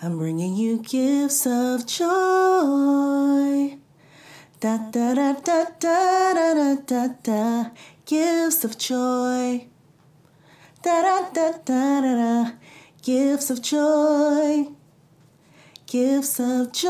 I'm bringing you gifts of joy. Da da da da da da da da da. Gifts of joy. Da da da da da da. Gifts of joy. Gifts of joy.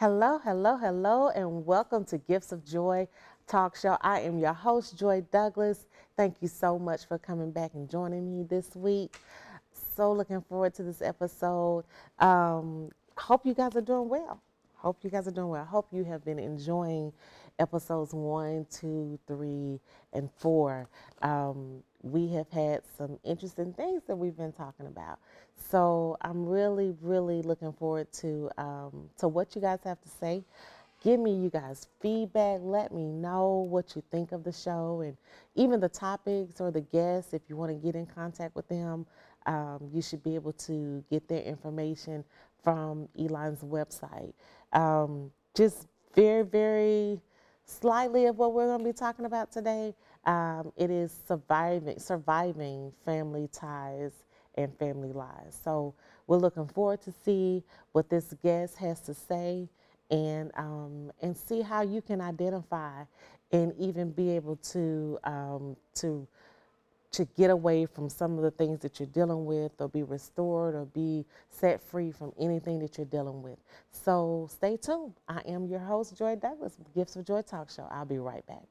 Hello, hello, hello, and welcome to Gifts of Joy Talk Show. I am your host, Joy Douglas. Thank you so much for coming back and joining me this week. So looking forward to this episode. Um, hope you guys are doing well. Hope you guys are doing well. Hope you have been enjoying episodes one, two, three, and four. Um, we have had some interesting things that we've been talking about. So I'm really, really looking forward to um, to what you guys have to say. Give me you guys feedback. Let me know what you think of the show and even the topics or the guests. If you want to get in contact with them, um, you should be able to get their information from Elon's website. Um, just very, very slightly of what we're going to be talking about today. Um, it is surviving, surviving family ties and family lies. So we're looking forward to see what this guest has to say and um, and see how you can identify and even be able to um, to to get away from some of the things that you're dealing with or be restored or be set free from anything that you're dealing with. So stay tuned. I am your host, Joy Douglas, Gifts of Joy Talk Show. I'll be right back.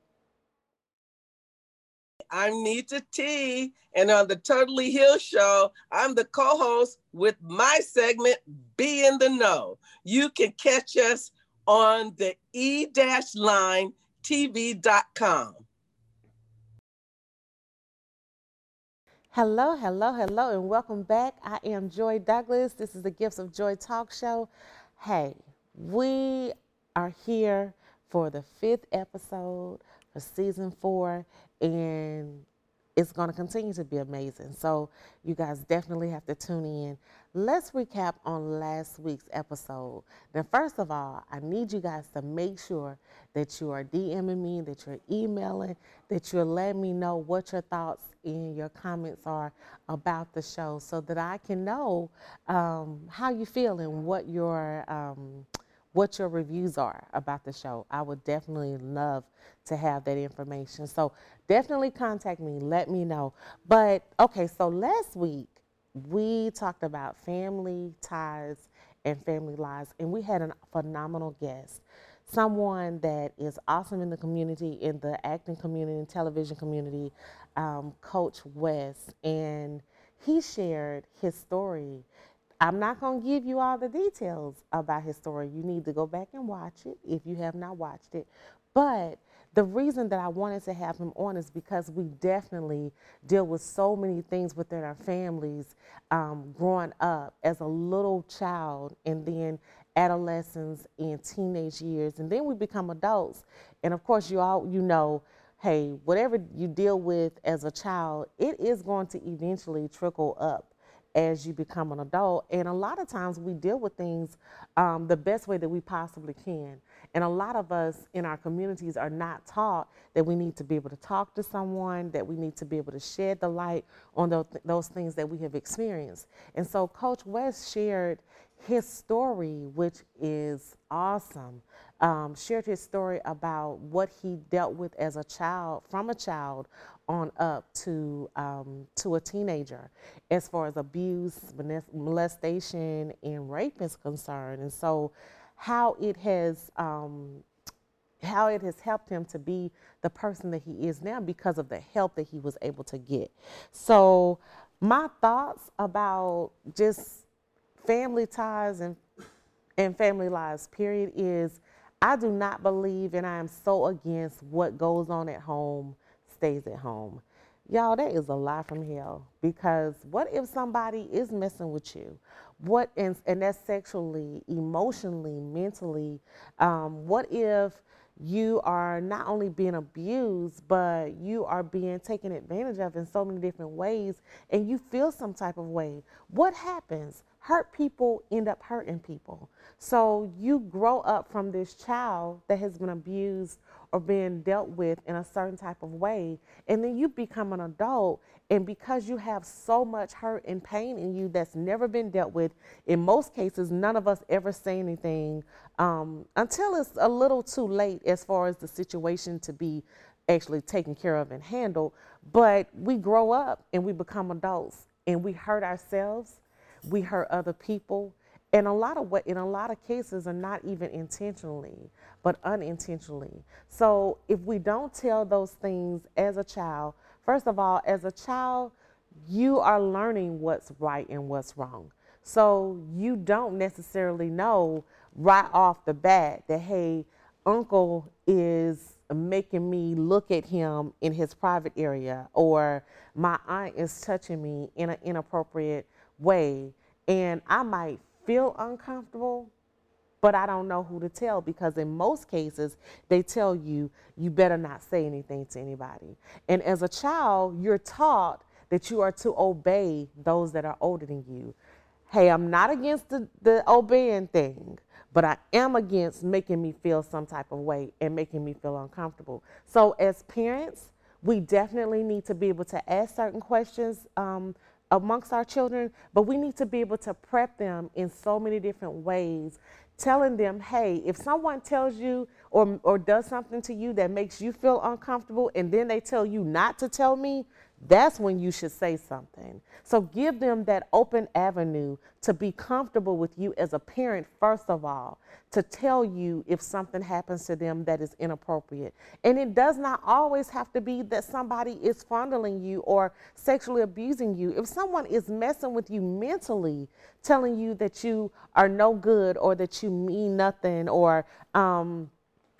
I'm Nita T, and on the Totally Heal Show, I'm the co host with my segment, Be in the Know. You can catch us on the e line TV.com. Hello, hello, hello, and welcome back. I am Joy Douglas. This is the Gifts of Joy Talk Show. Hey, we are here for the fifth episode for season four, and it's going to continue to be amazing. So, you guys definitely have to tune in. Let's recap on last week's episode. Now, first of all, I need you guys to make sure that you are DMing me, that you're emailing, that you're letting me know what your thoughts and your comments are about the show so that I can know um, how you feel and what your. Um, what your reviews are about the show. I would definitely love to have that information. So definitely contact me, let me know. But okay, so last week we talked about family ties and family lives, and we had a phenomenal guest. Someone that is awesome in the community, in the acting community, and television community, um, Coach West. And he shared his story I'm not going to give you all the details about his story. You need to go back and watch it if you have not watched it. But the reason that I wanted to have him on is because we definitely deal with so many things within our families um, growing up as a little child and then adolescence and teenage years and then we become adults. And of course you all you know hey whatever you deal with as a child it is going to eventually trickle up as you become an adult. And a lot of times we deal with things um, the best way that we possibly can. And a lot of us in our communities are not taught that we need to be able to talk to someone, that we need to be able to shed the light on those, those things that we have experienced. And so Coach West shared his story, which is awesome. Um, shared his story about what he dealt with as a child, from a child on up to um, to a teenager, as far as abuse, molestation, and rape is concerned, and so how it has um, how it has helped him to be the person that he is now because of the help that he was able to get. So my thoughts about just family ties and and family lives period is I do not believe and I am so against what goes on at home stays at home. Y'all, that is a lie from hell because what if somebody is messing with you? What and, and that's sexually, emotionally, mentally. Um, what if you are not only being abused, but you are being taken advantage of in so many different ways and you feel some type of way? What happens? Hurt people end up hurting people. So you grow up from this child that has been abused or being dealt with in a certain type of way, and then you become an adult, and because you have so much hurt and pain in you that's never been dealt with, in most cases, none of us ever say anything um, until it's a little too late as far as the situation to be actually taken care of and handled. But we grow up and we become adults, and we hurt ourselves, we hurt other people, and a lot of what in a lot of cases are not even intentionally but unintentionally. So if we don't tell those things as a child first of all as a child you are learning what's right and what's wrong. So you don't necessarily know right off the bat that hey uncle is making me look at him in his private area or my aunt is touching me in an inappropriate way and i might feel uncomfortable, but I don't know who to tell because in most cases they tell you you better not say anything to anybody. And as a child, you're taught that you are to obey those that are older than you. Hey, I'm not against the, the obeying thing, but I am against making me feel some type of way and making me feel uncomfortable. So as parents, we definitely need to be able to ask certain questions um, amongst our children, but we need to be able to prep them in so many different ways, telling them, hey, if someone tells you or, or does something to you that makes you feel uncomfortable and then they tell you not to tell me, that's when you should say something. So give them that open avenue to be comfortable with you as a parent, first of all, to tell you if something happens to them that is inappropriate. And it does not always have to be that somebody is fondling you or sexually abusing you. If someone is messing with you mentally, telling you that you are no good or that you mean nothing or, um,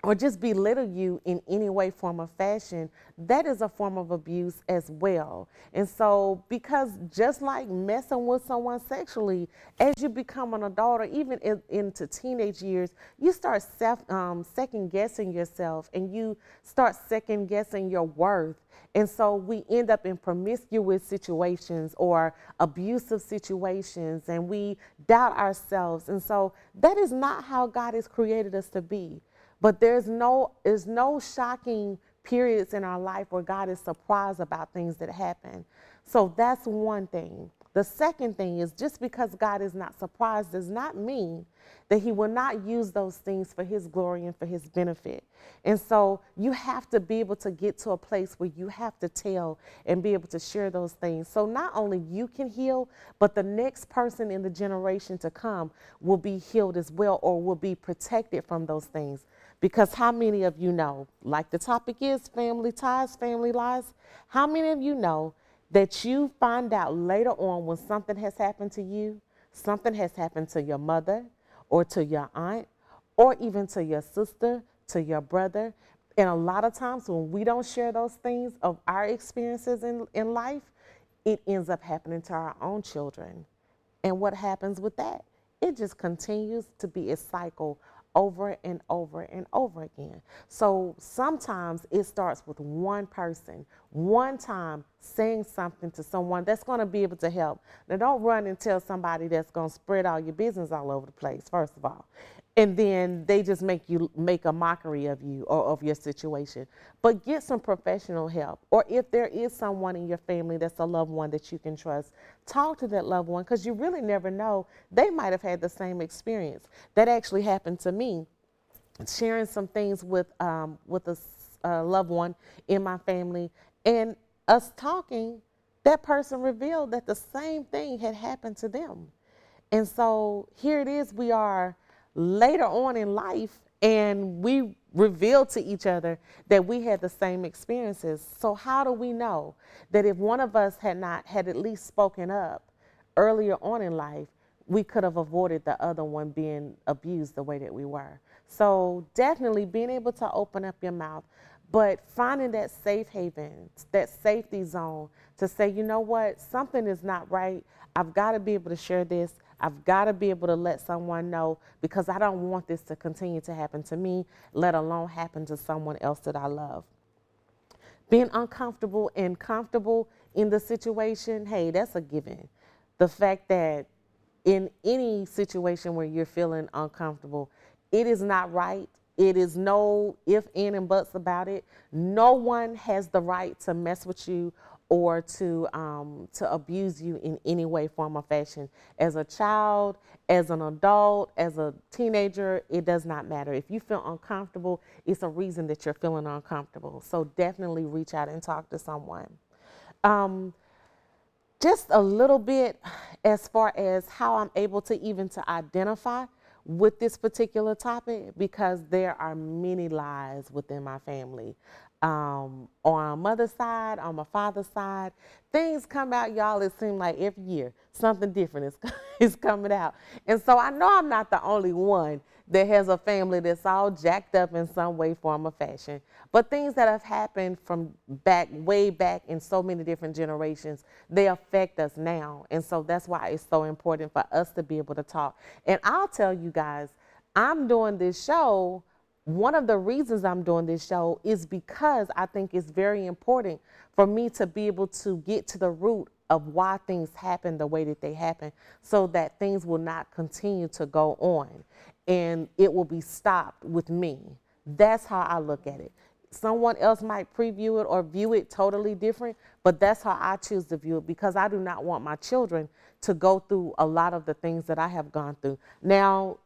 or just belittle you in any way, form, or fashion, that is a form of abuse as well. And so, because just like messing with someone sexually, as you become an adult or even in, into teenage years, you start self, um, second guessing yourself and you start second guessing your worth. And so we end up in promiscuous situations or abusive situations and we doubt ourselves. And so that is not how God has created us to be. But there's no, there's no shocking periods in our life where God is surprised about things that happen. So that's one thing. The second thing is just because God is not surprised does not mean that he will not use those things for his glory and for his benefit. And so you have to be able to get to a place where you have to tell and be able to share those things. So not only you can heal, but the next person in the generation to come will be healed as well or will be protected from those things. Because how many of you know, like the topic is family ties, family lies, how many of you know that you find out later on when something has happened to you, something has happened to your mother or to your aunt or even to your sister, to your brother. And a lot of times when we don't share those things of our experiences in, in life, it ends up happening to our own children. And what happens with that? It just continues to be a cycle over and over and over again. So sometimes it starts with one person, one time saying something to someone that's going to be able to help. Now, don't run and tell somebody that's going to spread all your business all over the place, first of all and then they just make you make a mockery of you or of your situation. But get some professional help. Or if there is someone in your family that's a loved one that you can trust, talk to that loved one because you really never know. They might have had the same experience. That actually happened to me. Sharing some things with um, with a, a loved one in my family, and us talking, that person revealed that the same thing had happened to them. And so here it is, we are later on in life and we revealed to each other that we had the same experiences. So how do we know that if one of us had not had at least spoken up earlier on in life, we could have avoided the other one being abused the way that we were. So definitely being able to open up your mouth, but finding that safe haven, that safety zone to say, you know what, something is not right. I've got to be able to share this. I've got to be able to let someone know because I don't want this to continue to happen to me, let alone happen to someone else that I love. Being uncomfortable and comfortable in the situation, hey, that's a given. The fact that in any situation where you're feeling uncomfortable, it is not right. It is no if, in, and buts about it. No one has the right to mess with you or to um, to abuse you in any way, form, or fashion. As a child, as an adult, as a teenager, it does not matter. If you feel uncomfortable, it's a reason that you're feeling uncomfortable. So definitely reach out and talk to someone. Um, just a little bit as far as how I'm able to even to identify with this particular topic because there are many lies within my family. Um, on my mother's side, on my father's side, things come out, y'all. It seems like every year something different is, is coming out. And so I know I'm not the only one that has a family that's all jacked up in some way, form, or fashion. But things that have happened from back, way back in so many different generations, they affect us now. And so that's why it's so important for us to be able to talk. And I'll tell you guys, I'm doing this show. One of the reasons I'm doing this show is because I think it's very important for me to be able to get to the root of why things happen the way that they happen so that things will not continue to go on and it will be stopped with me. That's how I look at it. Someone else might preview it or view it totally different, but that's how I choose to view it because I do not want my children to go through a lot of the things that I have gone through. Now,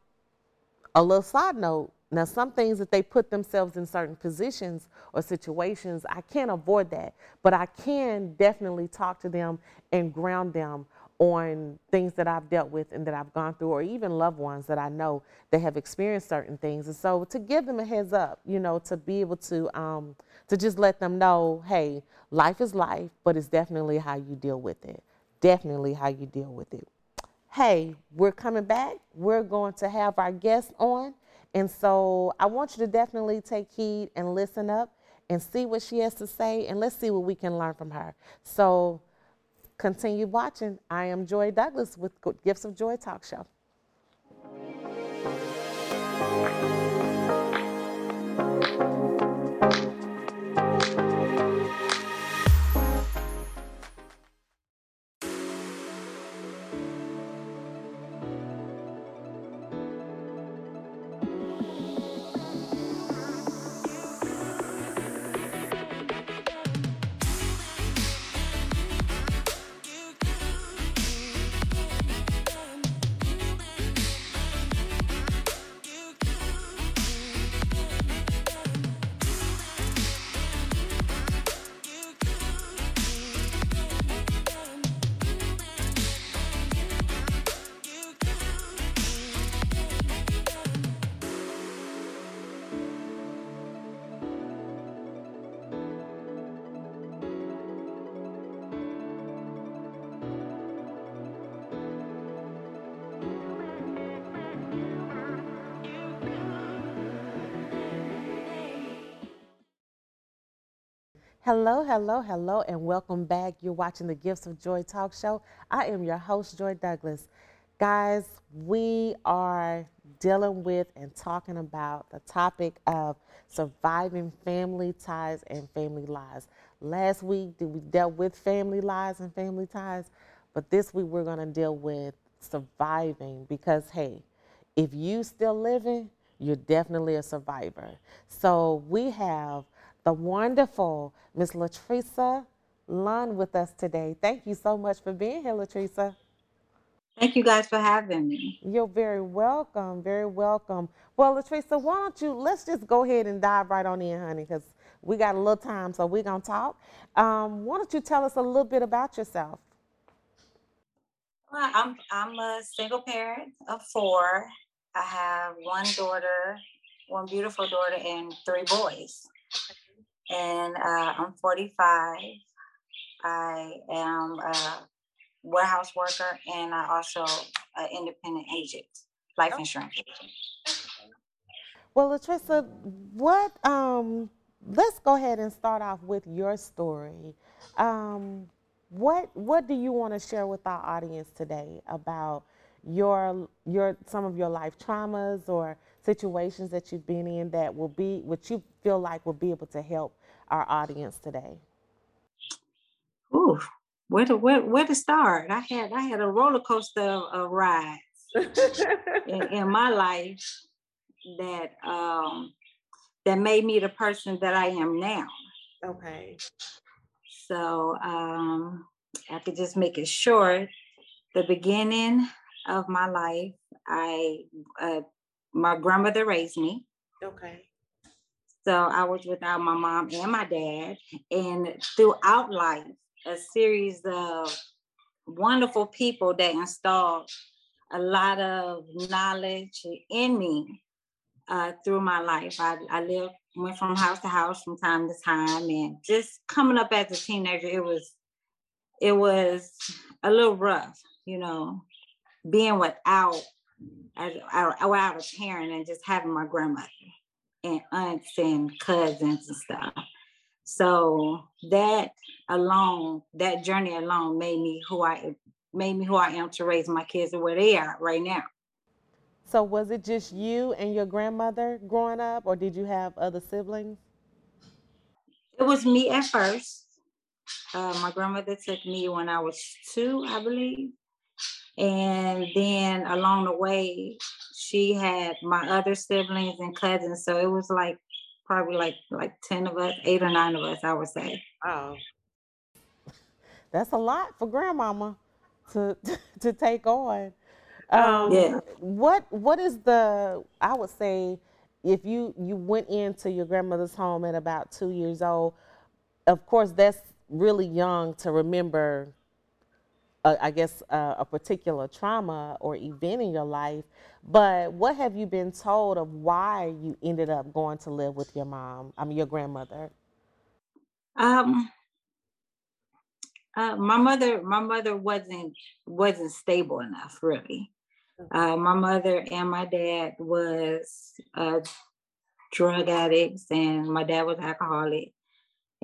a little side note now, some things that they put themselves in certain positions or situations, I can't avoid that, but I can definitely talk to them and ground them on things that I've dealt with and that I've gone through, or even loved ones that I know that have experienced certain things. And so to give them a heads up, you know, to be able to um, to just let them know, hey, life is life, but it's definitely how you deal with it. Definitely how you deal with it. Hey, we're coming back. We're going to have our guests on. And so I want you to definitely take heed and listen up and see what she has to say, and let's see what we can learn from her. So continue watching. I am Joy Douglas with Gifts of Joy Talk Show. Hello, hello, hello, and welcome back. You're watching the Gifts of Joy Talk Show. I am your host, Joy Douglas. Guys, we are dealing with and talking about the topic of surviving family ties and family lies. Last week, we dealt with family lies and family ties, but this week we're going to deal with surviving because, hey, if you still living, you're definitely a survivor. So we have the wonderful Miss Latresa Lund with us today. Thank you so much for being here, Latresa. Thank you guys for having me. You're very welcome, very welcome. Well, Latresa, why don't you, let's just go ahead and dive right on in, honey, because we got a little time, so we're going to talk. Um, why don't you tell us a little bit about yourself? Well, I'm, I'm a single parent of four. I have one daughter, one beautiful daughter, and three boys and uh, I'm 45. I am a warehouse worker, and I also an independent agent, life insurance agent. Well, Latresa, what? Um, let's go ahead and start off with your story. Um, what What do you want to share with our audience today about your your some of your life traumas or situations that you've been in that will be what you feel like will be able to help our audience today? Ooh, where to where, where to start. I had I had a roller coaster of, rides in, in, my life that um that made me the person that I am now. Okay. So um I could just make it short. The beginning of my life, I uh, my grandmother raised me. Okay. So I was without my mom and my dad, and throughout life, a series of wonderful people that installed a lot of knowledge in me uh, through my life. I, I lived, went from house to house from time to time, and just coming up as a teenager, it was, it was a little rough, you know, being without, without a parent and just having my grandmother and aunts and cousins and stuff. So that alone, that journey alone made me who I made me who I am to raise my kids and where they are right now. So was it just you and your grandmother growing up, or did you have other siblings? It was me at first. Uh, my grandmother took me when I was two, I believe. And then along the way, she had my other siblings and cousins. So it was like probably like like 10 of us, eight or nine of us, I would say. Oh. That's a lot for grandmama to to take on. Um, yeah. What what is the I would say if you you went into your grandmother's home at about two years old, of course that's really young to remember uh, I guess, uh, a particular trauma or event in your life. But what have you been told of why you ended up going to live with your mom? I mean, your grandmother. Um, uh, my mother, my mother wasn't wasn't stable enough, really. Uh, my mother and my dad was uh, drug addicts, and my dad was alcoholic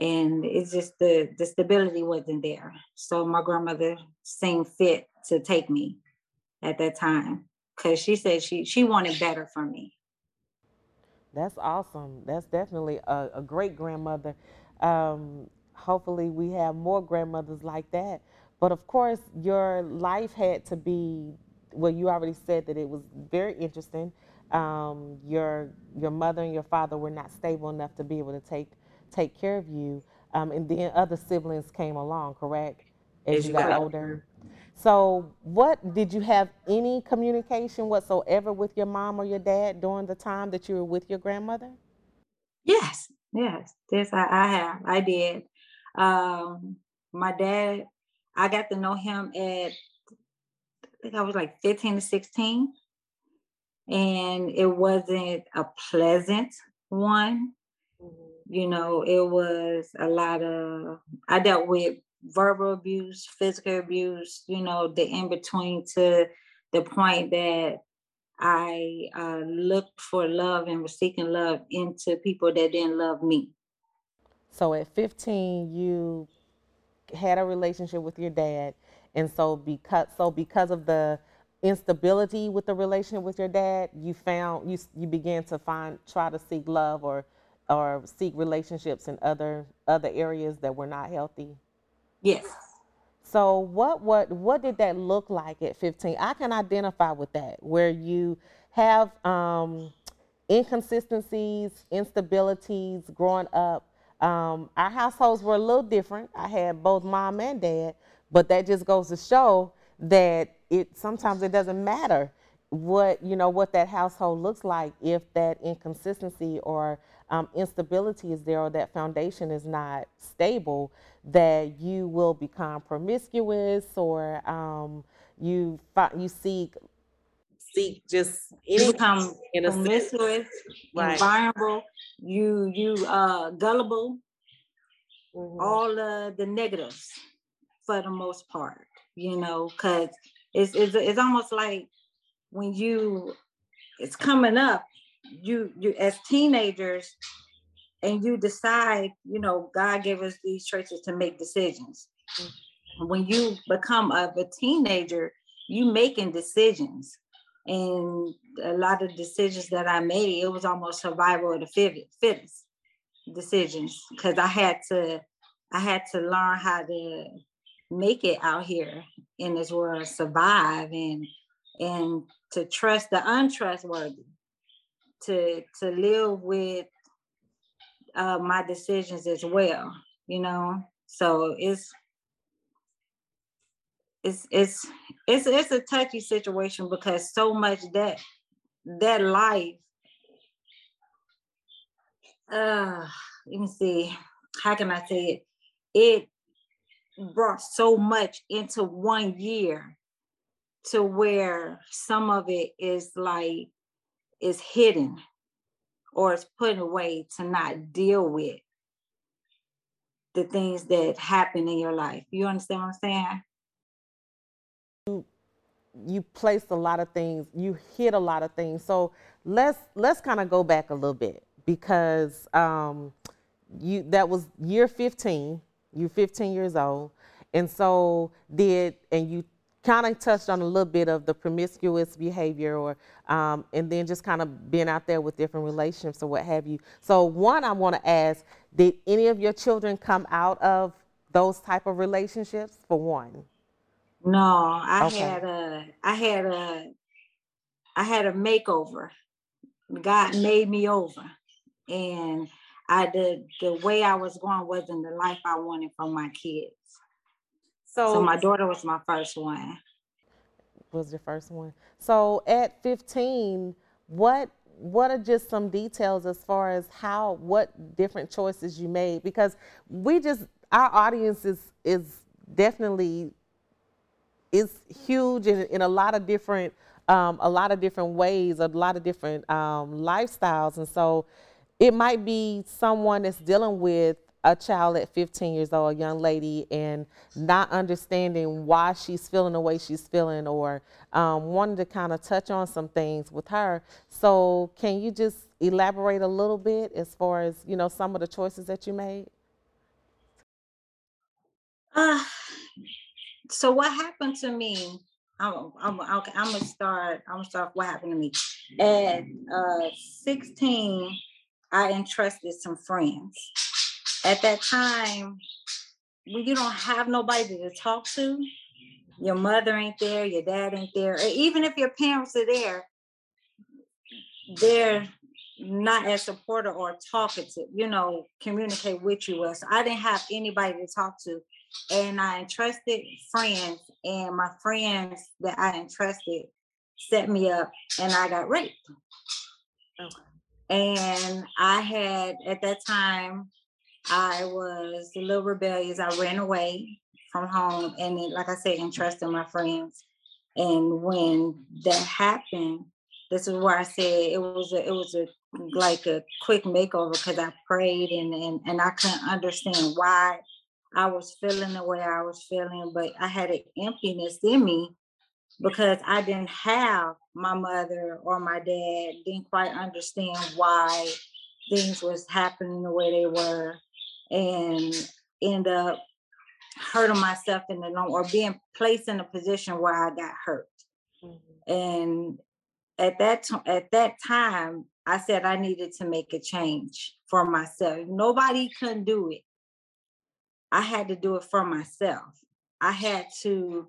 and it's just the the stability wasn't there. So my grandmother seemed fit to take me at that time because she said she she wanted better for me. That's awesome. That's definitely a, a great grandmother. Um, hopefully, we have more grandmothers like that. But of course, your life had to be. Well, you already said that it was very interesting. Um, your your mother and your father were not stable enough to be able to take take care of you. Um, and then other siblings came along, correct? As you got older. So, what did you have any communication whatsoever with your mom or your dad during the time that you were with your grandmother? Yes, yes, yes, I, I have. I did. Um, my dad, I got to know him at, I think I was like 15 to 16. And it wasn't a pleasant one. Mm-hmm you know, it was a lot of, I dealt with verbal abuse, physical abuse, you know, the in between to the point that I uh, looked for love and was seeking love into people that didn't love me. So at 15, you had a relationship with your dad, and so because so because of the instability with the relationship with your dad, you found you you began to find try to seek love or or seek relationships in other other areas that were not healthy? Yes. So what what what did that look like at 15? I can identify with that where you have um, inconsistencies, instabilities growing up. Um, our households were a little different. I had both mom and dad, but that just goes to show that it sometimes it doesn't matter what you know what that household looks like if that inconsistency or um, instability is there or that foundation is not stable, that you will become promiscuous or um, you you seek seek just become promiscuous, right. vulnerable, you you uh gullible, mm-hmm. all uh, the negatives for the most part, you know, because it's, it's it's almost like when you it's coming up you you as teenagers and you decide you know god gave us these choices to make decisions. When you become a, a teenager you making decisions. And a lot of decisions that i made it was almost survival of the fittest decisions because i had to i had to learn how to make it out here in this world, survive and and to trust the untrustworthy, to to live with uh, my decisions as well, you know. So it's it's it's it's it's a touchy situation because so much that that life uh let me see how can i say it it brought so much into one year to where some of it is like is hidden or it's put away to not deal with the things that happen in your life you understand what i'm saying you you placed a lot of things, you hit a lot of things. So let's let's kind of go back a little bit because um, you that was year 15. You're 15 years old, and so did and you kind of touched on a little bit of the promiscuous behavior or um, and then just kind of being out there with different relationships or what have you so one i want to ask did any of your children come out of those type of relationships for one no, I Okay. had a I had a I had a makeover. God made me over. And I did the way I was going wasn't the life I wanted for my kids. So my daughter was my first one. was your first one. So at 15, what what are just some details as far as how what different choices you made? Because we just our audience is is definitely is huge in, in a lot of different um, a lot of different ways, a lot of different um, lifestyles, and so it might be someone that's dealing with a child at 15 years old, a young lady, and not understanding why she's feeling the way she's feeling, or um, wanting to kind of touch on some things with her. So, can you just elaborate a little bit as far as you know some of the choices that you made? Uh, so what happened to me? I'm, I'm, I'm gonna start. I'm gonna start. What happened to me at uh, 16? I entrusted some friends. At that time, when you don't have nobody to talk to, your mother ain't there, your dad ain't there, or even if your parents are there, they're not as supportive or talkative, you know, communicate with you. So I didn't have anybody to talk to and I entrusted friends, and my friends that I entrusted set me up, and I got raped. Okay. And I had at that time, I was a little rebellious. I ran away from home, and then, like I said, entrusted my friends. And when that happened, this is where I said it was a, it was a like a quick makeover because I prayed and, and and I couldn't understand why I was feeling the way I was feeling, but I had an emptiness in me because I didn't have my mother or my dad, didn't quite understand why things was happening the way they were, and end up hurting myself in the long or being placed in a position where I got hurt. Mm-hmm. And at that t- at that time, I said I needed to make a change for myself. Nobody couldn't do it. I had to do it for myself. I had to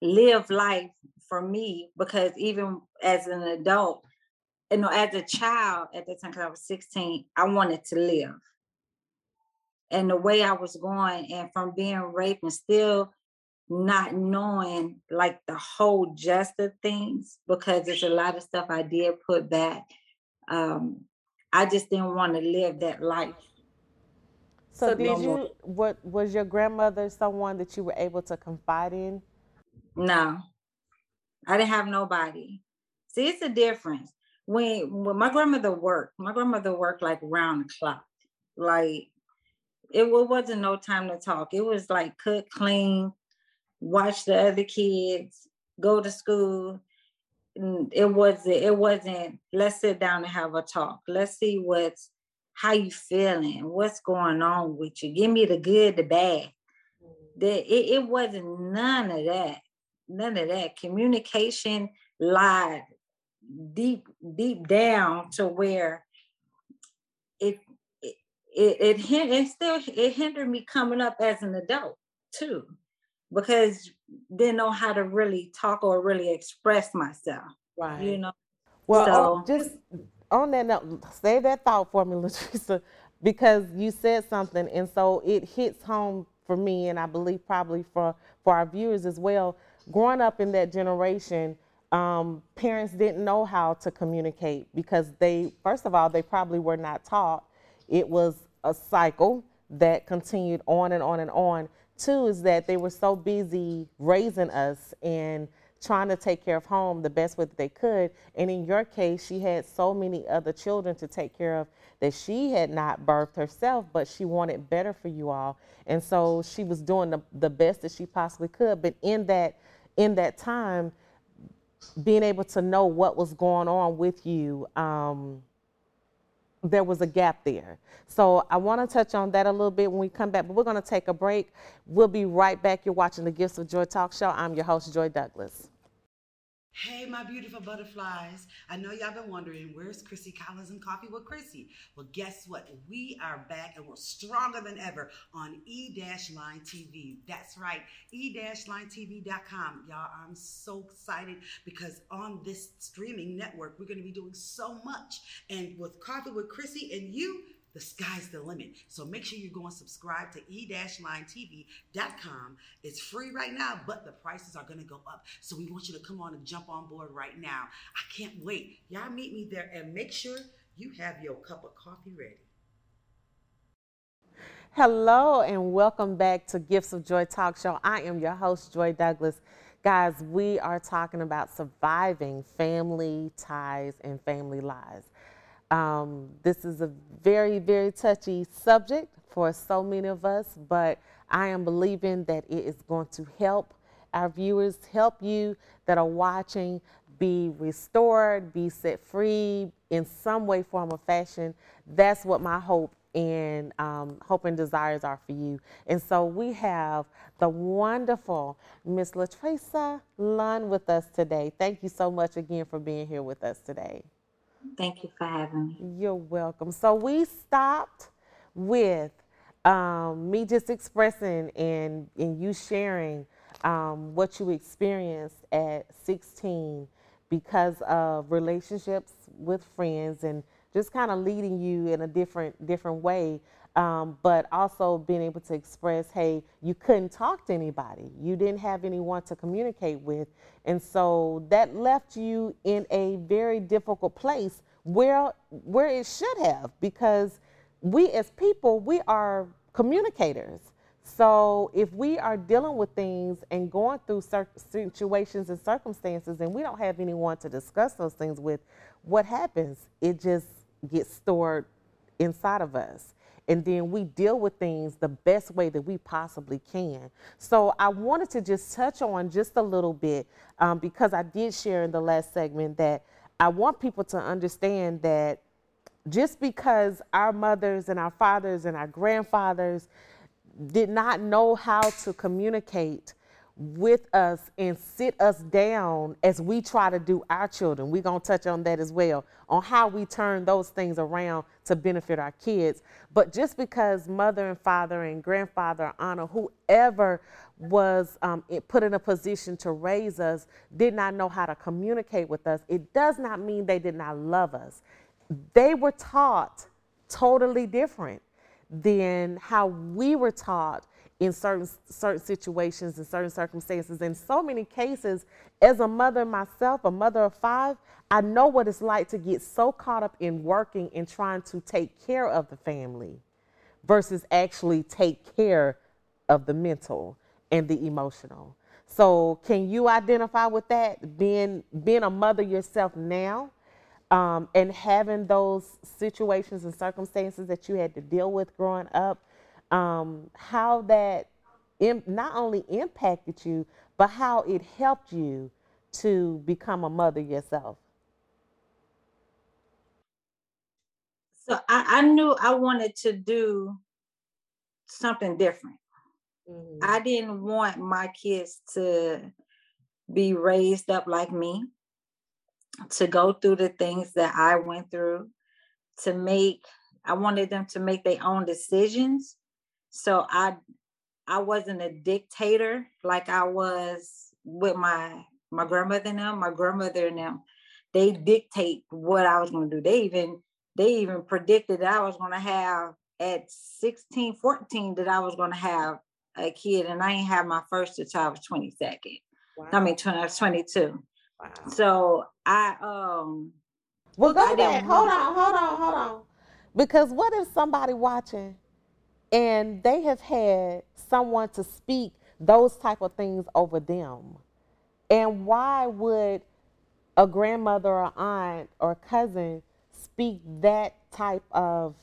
live life for me because even as an adult, you know, as a child at the time, because I was 16, I wanted to live. And the way I was going, and from being raped and still not knowing like the whole gist of things, because there's a lot of stuff I did put back. Um, I just didn't want to live that life so did you? What was your grandmother someone that you were able to confide in? No, I didn't have nobody. See, it's a difference. When when my grandmother worked, my grandmother worked like round the clock. Like it, it wasn't no time to talk. It was like cook, clean, watch the other kids, go to school. It wasn't. It wasn't. Let's sit down and have a talk. Let's see what's how you feeling, what's going on with you. Give me the good, the bad. That it, it wasn't none of that. None of that. Communication lied deep, deep down to where it it it, it, still it hindered me coming up as an adult. too, because didn't know how to really talk or really express myself. Right. You know. Well, so, just on that note, save that thought for me, Latricia, because you said something, and so it hits home for me, and I believe probably for for our viewers as well. Growing up in that generation, um, parents didn't know how to communicate because they, first of all, they probably were not taught. It was a cycle that continued on and on and on. Two is that they were so busy raising us and trying to take care of home the best way that they could. And in your case, she had so many other children to take care of that she had not birthed herself, but she wanted better for you all. And so she was doing the, the best that she possibly could. But in that in that time, being able to know what was going on with you, um, there was a gap there. So I want to touch on that a little bit when we come back, but we're going to take a break. We'll be right back. You're watching the Gifts of Joy Talk Show. I'm your host, Joy Douglas. Hey, my beautiful butterflies. I know y'all been wondering where's Chrissy Collins and Coffee with Chrissy? Well, guess what? We are back and we're stronger than ever on E-Line TV. That's right, E-LineTV.com. Y'all, I'm so excited because on this streaming network, we're going to be doing so much. And with Coffee with Chrissy and you, the sky's the limit. So make sure you go and subscribe to e-linetv.com. It's free right now, but the prices are going to go up. So we want you to come on and jump on board right now. I can't wait. Y'all meet me there and make sure you have your cup of coffee ready. Hello and welcome back to Gifts of Joy Talk Show. I am your host, Joy Douglas. Guys, we are talking about surviving family ties and family lies. Um, this is a very, very touchy subject for so many of us, but I am believing that it is going to help our viewers, help you that are watching be restored, be set free in some way, form, or fashion. That's what my hope and um, hope and desires are for you. And so we have the wonderful Miss Latresa Lunn with us today. Thank you so much again for being here with us today. Thank you for having me. You're welcome. So we stopped with um, me just expressing and, and you sharing um, what you experienced at 16 because of relationships with friends and just kind of leading you in a different different way um, but also being able to express, hey, you couldn't talk to anybody. You didn't have anyone to communicate with. And so that left you in a very difficult place where, where it should have, because we as people, we are communicators. So if we are dealing with things and going through situations and circumstances and we don't have anyone to discuss those things with, what happens? It just gets stored inside of us and then we deal with things the best way that we possibly can. So I wanted to just touch on just a little bit um, because I did share in the last segment that I want people to understand that just because our mothers and our fathers and our grandfathers did not know how to communicate with us and sit us down as we try to do our children. We're going to touch on that as well, on how we turn those things around to benefit our kids. But just because mother and father and grandfather, honor, whoever was um, put in a position to raise us, did not know how to communicate with us, it does not mean they did not love us. They were taught totally different than how we were taught in certain certain situations and certain circumstances. In so many cases, as a mother myself, a mother of five, I know what it's like to get so caught up in working and trying to take care of the family versus actually take care of the mental and the emotional. So, can you identify with that? Being being a mother yourself now, um, and having those situations and circumstances that you had to deal with growing up, um, how that Im- not only impacted you, but how it helped you to become a mother yourself? So I, I knew I wanted to do something different. Mm-hmm. I didn't want my kids to be raised up like me, to go through the things that I went through, to make, I wanted them to make their own decisions so I I wasn't a dictator like I was with my my grandmother and them. My grandmother and them, they dictate what I was going to do. They even they even predicted that I was going to have at 16, 14 that I was going to have a kid, and I ain't have my first until I was 22nd. Wow. I mean, 20, I was 22. Wow. So I um. Well, go back. Hold on, hold on, hold on. Because what if somebody watching and they have had someone to speak those type of things over them? And why would a grandmother or aunt or cousin speak that type of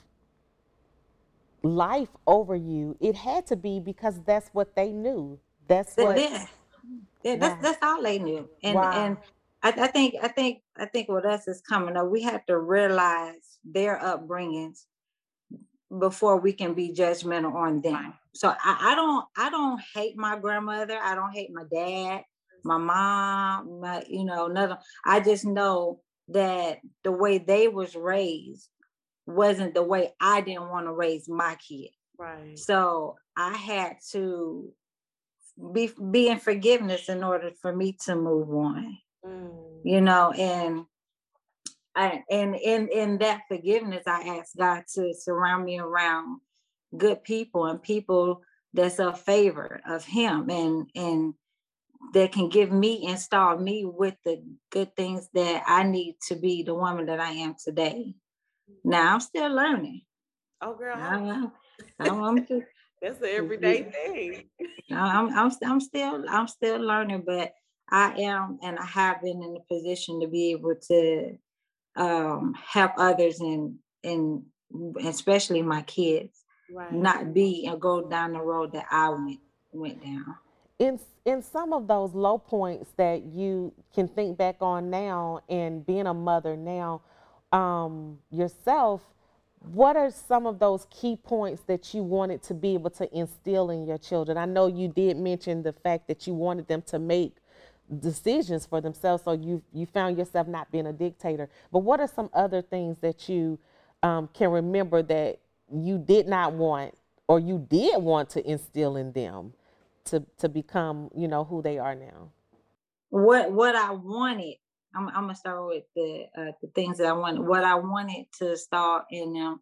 life over you? It had to be because that's what they knew. That's what. Yeah, yeah that's that's all they knew. And wow. and I, I think I think I think what us is coming up, we have to realize their upbringings before we can be judgmental on them. So I, I don't I don't hate my grandmother. I don't hate my dad my mom, my, you know, none I just know that the way they was raised wasn't the way I didn't want to raise my kid. Right. So I had to be be in forgiveness in order for me to move on. Mm. You know, and I, and in in that forgiveness, I ask God to surround me around good people and people that's a favor of Him, and and that can give me install me with the good things that I need to be the woman that I am today. Now I'm still learning. Oh girl, I'm, I'm, I'm just, that's an everyday thing. I'm, I'm I'm still I'm still learning, but I am and I have been in a position to be able to um, help others and and especially my kids right. not be and go down the road that I went went down in in some of those low points that you can think back on now and being a mother now um, yourself what are some of those key points that you wanted to be able to instill in your children i know you did mention the fact that you wanted them to make decisions for themselves so you you found yourself not being a dictator. But what are some other things that you um, can remember that you did not want or you did want to instill in them to to become you know who they are now? What what i wanted i'm, I'm gonna start with the uh, the things that i wanted what i wanted to start in them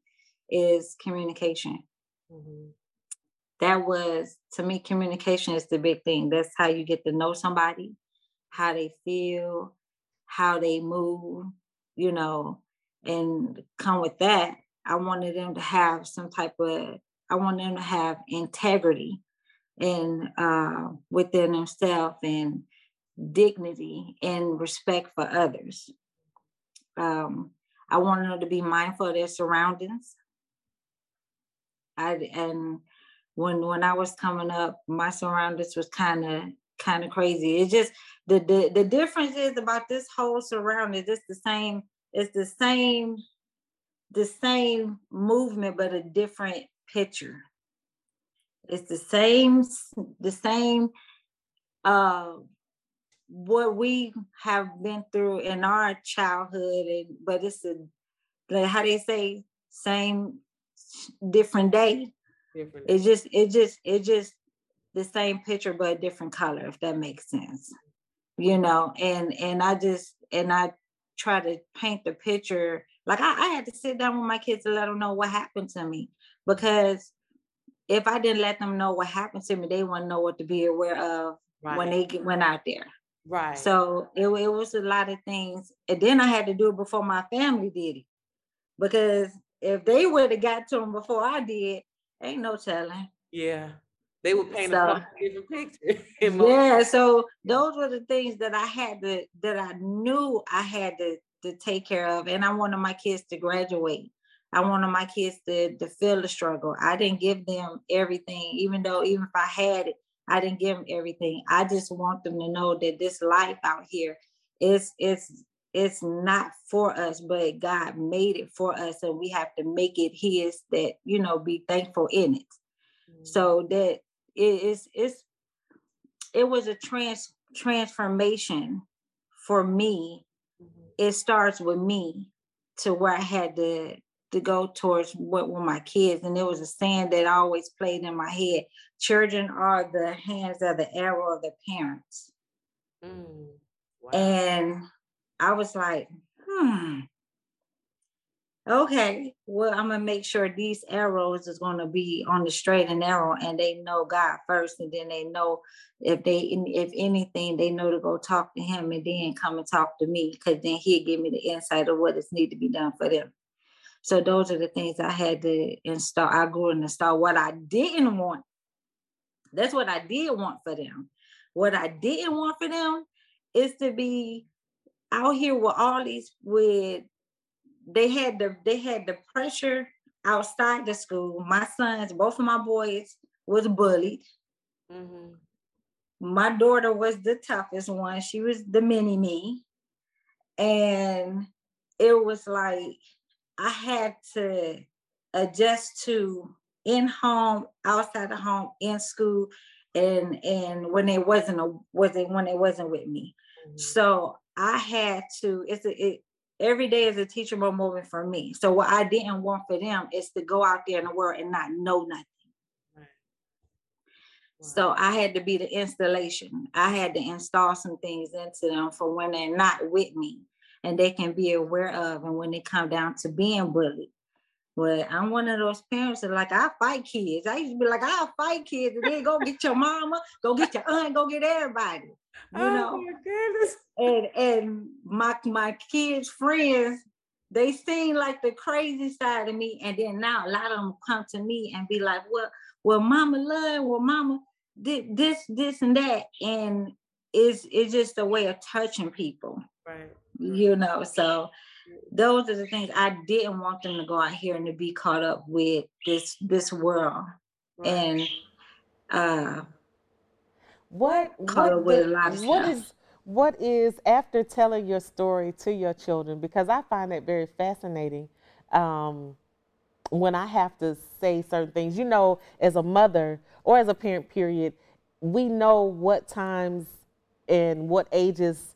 is communication. Mm-hmm. that was to me communication is the big thing. That's how you get to know somebody how they feel how they move you know and come with that i wanted them to have some type of i want them to have integrity and uh, within themselves and dignity and respect for others. Um, I wanted them to be mindful of their surroundings. I and when when I was coming up, my surroundings was kind of kind of crazy. It's just the, the the difference is about this whole surrounding. It's the same. It's the same the same movement, but a different picture. It's the same, the same uh what we have been through in our childhood and but it's a like how do they say same different day. Different. It's just it just it just the same picture but a different color, if that makes sense. You know, and and I just and I try to paint the picture like I, I had to sit down with my kids to let them know what happened to me because if I didn't let them know what happened to me, they wouldn't know what to be aware of right. when they get, went out there. Right. So it, it was a lot of things. And then I had to do it before my family did it. Because if they would have got to them before I did, ain't no telling. Yeah. They would paint so, a different picture. yeah. So those were the things that I had to that I knew I had to to take care of. And I wanted my kids to graduate. I wanted my kids to, to feel the struggle. I didn't give them everything, even though even if I had it, I didn't give them everything. I just want them to know that this life out here is it's it's not for us, but God made it for us, and we have to make it His. That you know, be thankful in it. Mm-hmm. So that it is it's it was a trans transformation for me. Mm-hmm. It starts with me to where I had to to go towards what were my kids. And there was a saying that always played in my head children are the hands of the arrow of the parents. Mm, wow. And I was like, hmm, okay, well, I'm gonna make sure these arrows is gonna be on the straight and narrow, and they know God first, and then they know if they, if anything, they know to go talk to Him, and then come and talk to me, because then He'll give me the insight of what is need to be done for them. So those are the things I had to install. I grew and install what I didn't want. That's what I did want for them. What I didn't want for them is to be out here with all these with they had the they had the pressure outside the school. My sons, both of my boys, was bullied. Mm-hmm. My daughter was the toughest one. She was the mini me, and it was like I had to adjust to in home, outside the home, in school, and and when it wasn't a was it when it wasn't with me. Mm-hmm. So I had to. It's a, it every day is a teachable moment for me. So what I didn't want for them is to go out there in the world and not know nothing. So I had to be the installation. I had to install some things into them for when they're not with me and they can be aware of and when they come down to being bullied. But I'm one of those parents that like I fight kids. I used to be like, I'll fight kids and then go get your mama, go get your aunt, go get everybody. You oh know. My goodness. And and my my kids' friends, they seem like the crazy side of me. And then now a lot of them come to me and be like, Well, well, mama love, well, mama did this, this, and that. And it's it's just a way of touching people. Right. You know, so those are the things I didn't want them to go out here and to be caught up with this this world. Right. And uh what what, the, what is what is after telling your story to your children because I find that very fascinating um, when I have to say certain things. You know, as a mother or as a parent, period, we know what times and what ages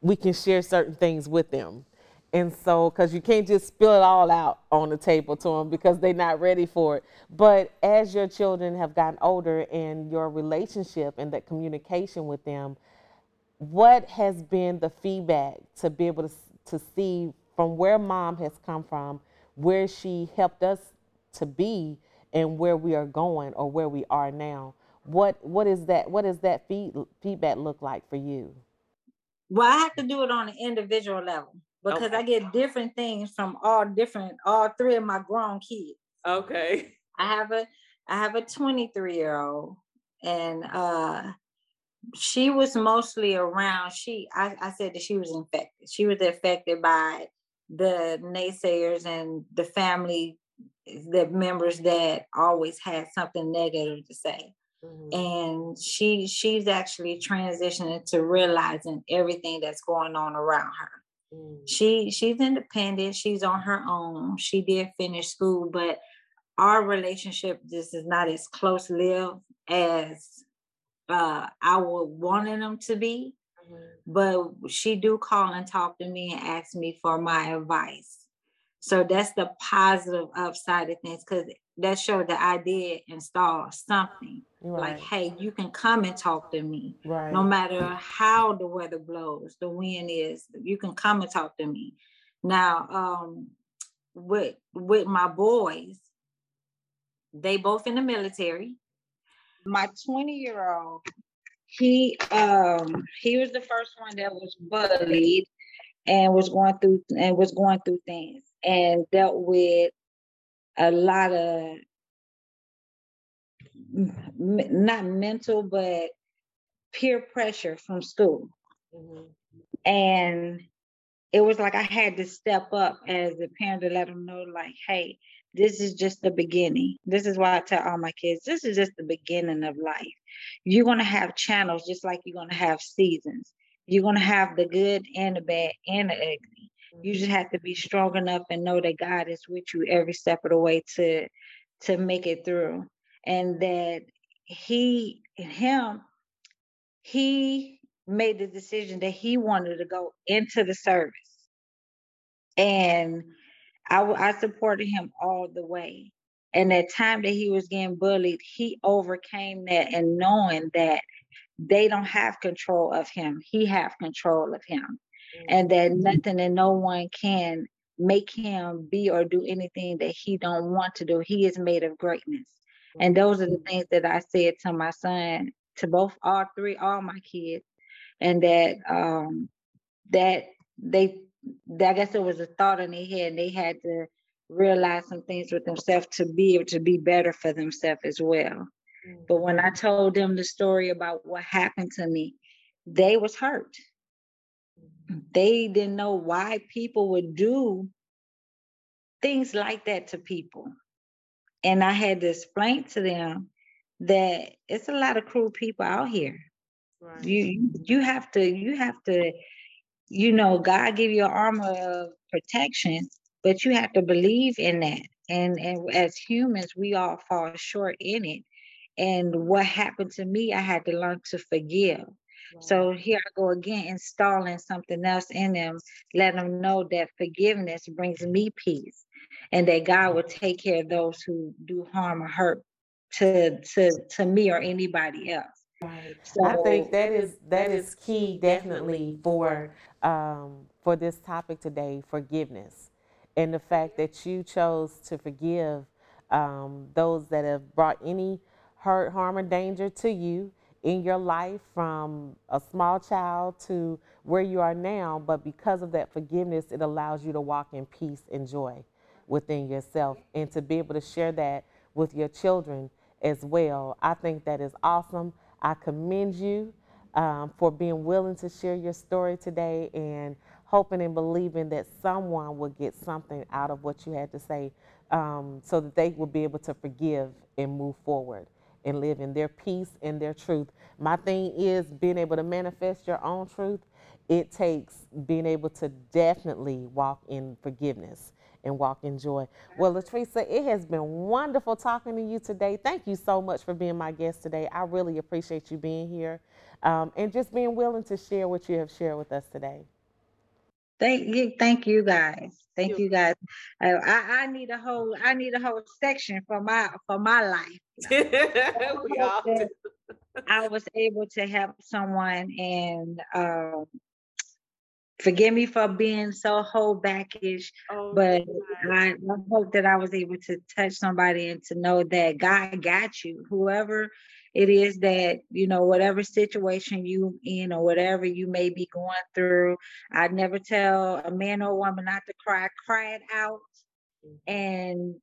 we can share certain things with them. And so, because you can't just spill it all out on the table to them because they're not ready for it. But as your children have gotten older and your relationship and that communication with them, what has been the feedback to be able to, to see from where mom has come from, where she helped us to be, and where we are going or where we are now? What what is that? What does that feed, feedback look like for you? Well, I have to do it on an individual level because okay. I get different things from all different all three of my grown kids. Okay. I have a I have a 23 year old and uh she was mostly around she I, I said that she was infected. She was affected by the naysayers and the family the members that always had something negative to say. Mm-hmm. And she she's actually transitioning to realizing everything that's going on around her. Mm. She she's independent. She's on her own. She did finish school, but our relationship just is not as close lived as uh, I would wanted them to be. Mm-hmm. But she do call and talk to me and ask me for my advice. So that's the positive upside of things because that showed that I did install something. Right. Like, hey, you can come and talk to me. Right. No matter how the weather blows, the wind is, you can come and talk to me. Now, um, with with my boys, they both in the military. My 20 year old, he um he was the first one that was bullied and was going through and was going through things and dealt with a lot of not mental but peer pressure from school. Mm-hmm. and it was like i had to step up as a parent to let them know like hey this is just the beginning. This is why i tell all my kids this is just the beginning of life. You're going to have channels just like you're going to have seasons. You're going to have the good and the bad and the ugly. You just have to be strong enough and know that God is with you every step of the way to to make it through. And that he and him he made the decision that he wanted to go into the service. And I, I supported him all the way. And that time that he was getting bullied, he overcame that and knowing that they don't have control of him, he have control of him. And that mm-hmm. nothing and no one can make him be or do anything that he don't want to do. He is made of greatness. And those are the things that I said to my son, to both all three, all my kids, and that um that they I guess it was a thought in their head and they had to realize some things with themselves to be able to be better for themselves as well. Mm-hmm. But when I told them the story about what happened to me, they was hurt. Mm-hmm. They didn't know why people would do things like that to people. And I had to explain to them that it's a lot of cruel people out here. Right. You you have to you have to you know God give you an armor of protection, but you have to believe in that. And and as humans, we all fall short in it. And what happened to me, I had to learn to forgive. So here I go again, installing something else in them, let them know that forgiveness brings me peace and that God will take care of those who do harm or hurt to to to me or anybody else. Right. So, I think that is that is key definitely for um, for this topic today, forgiveness, and the fact that you chose to forgive um, those that have brought any hurt, harm, or danger to you in your life from a small child to where you are now. But because of that forgiveness, it allows you to walk in peace and joy within yourself and to be able to share that with your children as well. I think that is awesome. I commend you um, for being willing to share your story today and hoping and believing that someone will get something out of what you had to say um, so that they will be able to forgive and move forward and live in their peace and their truth. My thing is being able to manifest your own truth. It takes being able to definitely walk in forgiveness and walk in joy. Well, Latresa, it has been wonderful talking to you today. Thank you so much for being my guest today. I really appreciate you being here um, and just being willing to share what you have shared with us today. Thank you, thank you guys. Thank you guys. I, I, I need a whole I need a whole section for my for my life. we all I was able to help someone and um, forgive me for being so whole backish, oh, but I, I, hope that I was able to touch somebody and to know that God got you. Whoever it is that, you know, whatever situation you in or whatever you may be going through, I never tell a man or woman not to cry, cry it out mm-hmm. and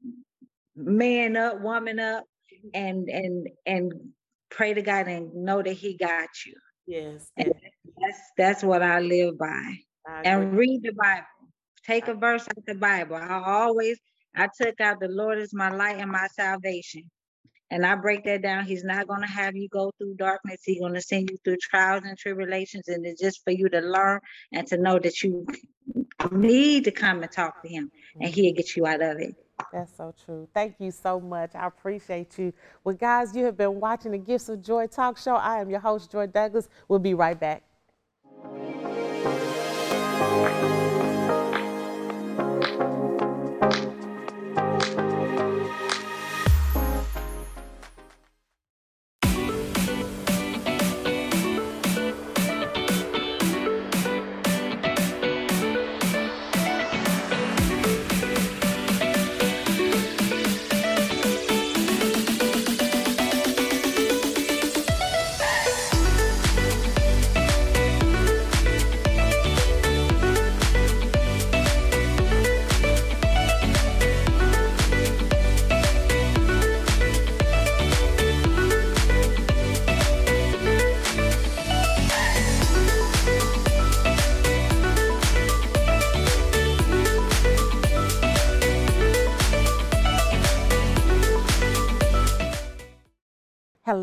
man up, woman up. Mm-hmm. and and and pray to God and know that he got you. Yes. And that's that's what I live by. I and read the Bible. Take a verse out the Bible. I always I took out the Lord is my light and my salvation. And I break that down. He's not going to have you go through darkness. He's going to send you through trials and tribulations. And it's just for you to learn and to know that you need to come and talk to him and mm-hmm. he'll get you out of it. That's so true. Thank you so much. I appreciate you. Well, guys, you have been watching the Gifts of Joy talk show. I am your host, Joy Douglas. We'll be right back.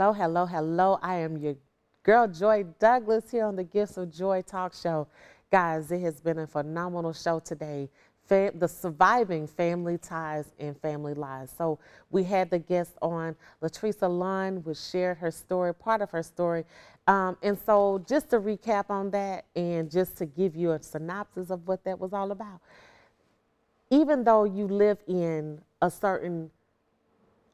Hello, hello, hello. I am your girl, Joy Douglas, here on the Gifts of Joy talk show. Guys, it has been a phenomenal show today. Fam- the surviving family ties and family lies. So we had the guest on, Latresa Lunn, which shared her story, part of her story. Um, and so just to recap on that and just to give you a synopsis of what that was all about. even though you live in a certain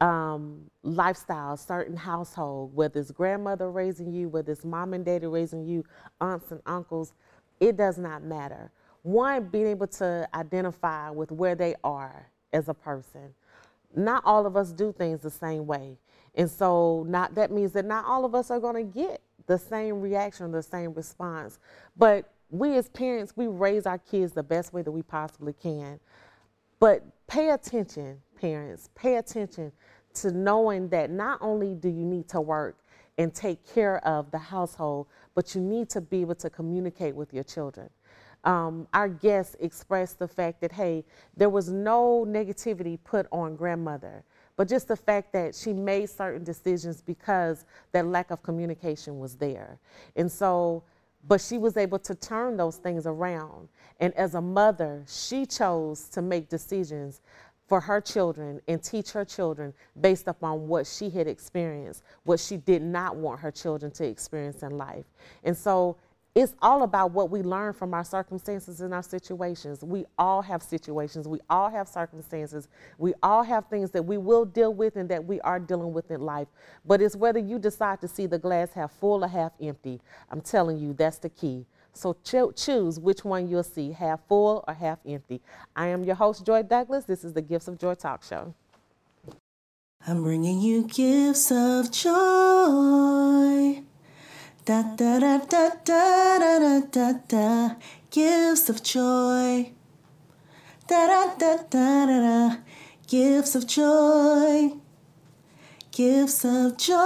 um, lifestyle, certain household, whether it's grandmother raising you, whether it's mom and daddy raising you, aunts and uncles, it does not matter. One, being able to identify with where they are as a person. Not all of us do things the same way. And so not that means that not all of us are going to get the same reaction, the same response. But we as parents, we raise our kids the best way that we possibly can. But pay attention, parents, pay attention to knowing that not only do you need to work and take care of the household, but you need to be able to communicate with your children. Um, our guests expressed the fact that, hey, there was no negativity put on grandmother, but just the fact that she made certain decisions because that lack of communication was there. And so, but she was able to turn those things around. And as a mother, she chose to make decisions for her children and teach her children based upon what she had experienced, what she did not want her children to experience in life. And so it's all about what we learn from our circumstances and our situations. We all have situations, we all have circumstances, we all have things that we will deal with and that we are dealing with in life. But it's whether you decide to see the glass half full or half empty. I'm telling you, that's the key. So cho- choose which one you'll see, half full or half empty. I am your host, Joy Douglas. This is the Gifts of Joy Talk Show. I'm bringing you gifts of joy. Da da da da da da da da da. Gifts of joy. Da da da da da da. Gifts of joy. Gifts of joy.